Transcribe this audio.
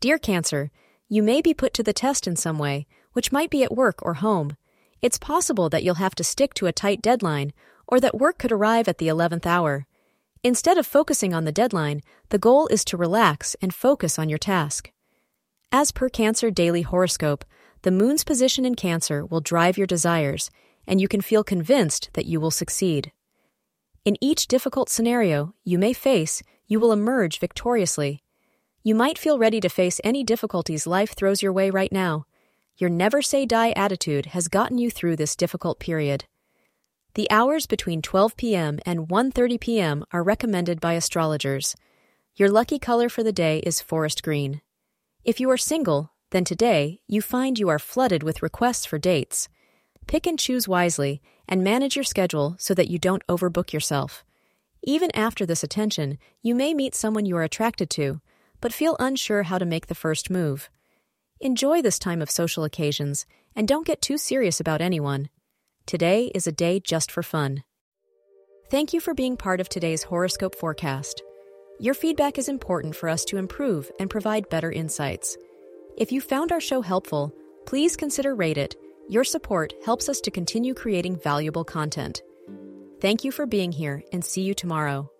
Dear Cancer, you may be put to the test in some way, which might be at work or home. It's possible that you'll have to stick to a tight deadline, or that work could arrive at the 11th hour. Instead of focusing on the deadline, the goal is to relax and focus on your task. As per Cancer Daily Horoscope, the moon's position in Cancer will drive your desires, and you can feel convinced that you will succeed. In each difficult scenario you may face, you will emerge victoriously. You might feel ready to face any difficulties life throws your way right now. Your never say die attitude has gotten you through this difficult period. The hours between 12 p.m. and 1:30 p.m. are recommended by astrologers. Your lucky color for the day is forest green. If you are single, then today you find you are flooded with requests for dates. Pick and choose wisely and manage your schedule so that you don't overbook yourself. Even after this attention, you may meet someone you are attracted to, but feel unsure how to make the first move. Enjoy this time of social occasions and don't get too serious about anyone. Today is a day just for fun. Thank you for being part of today's horoscope forecast. Your feedback is important for us to improve and provide better insights. If you found our show helpful, please consider rate it. Your support helps us to continue creating valuable content. Thank you for being here and see you tomorrow.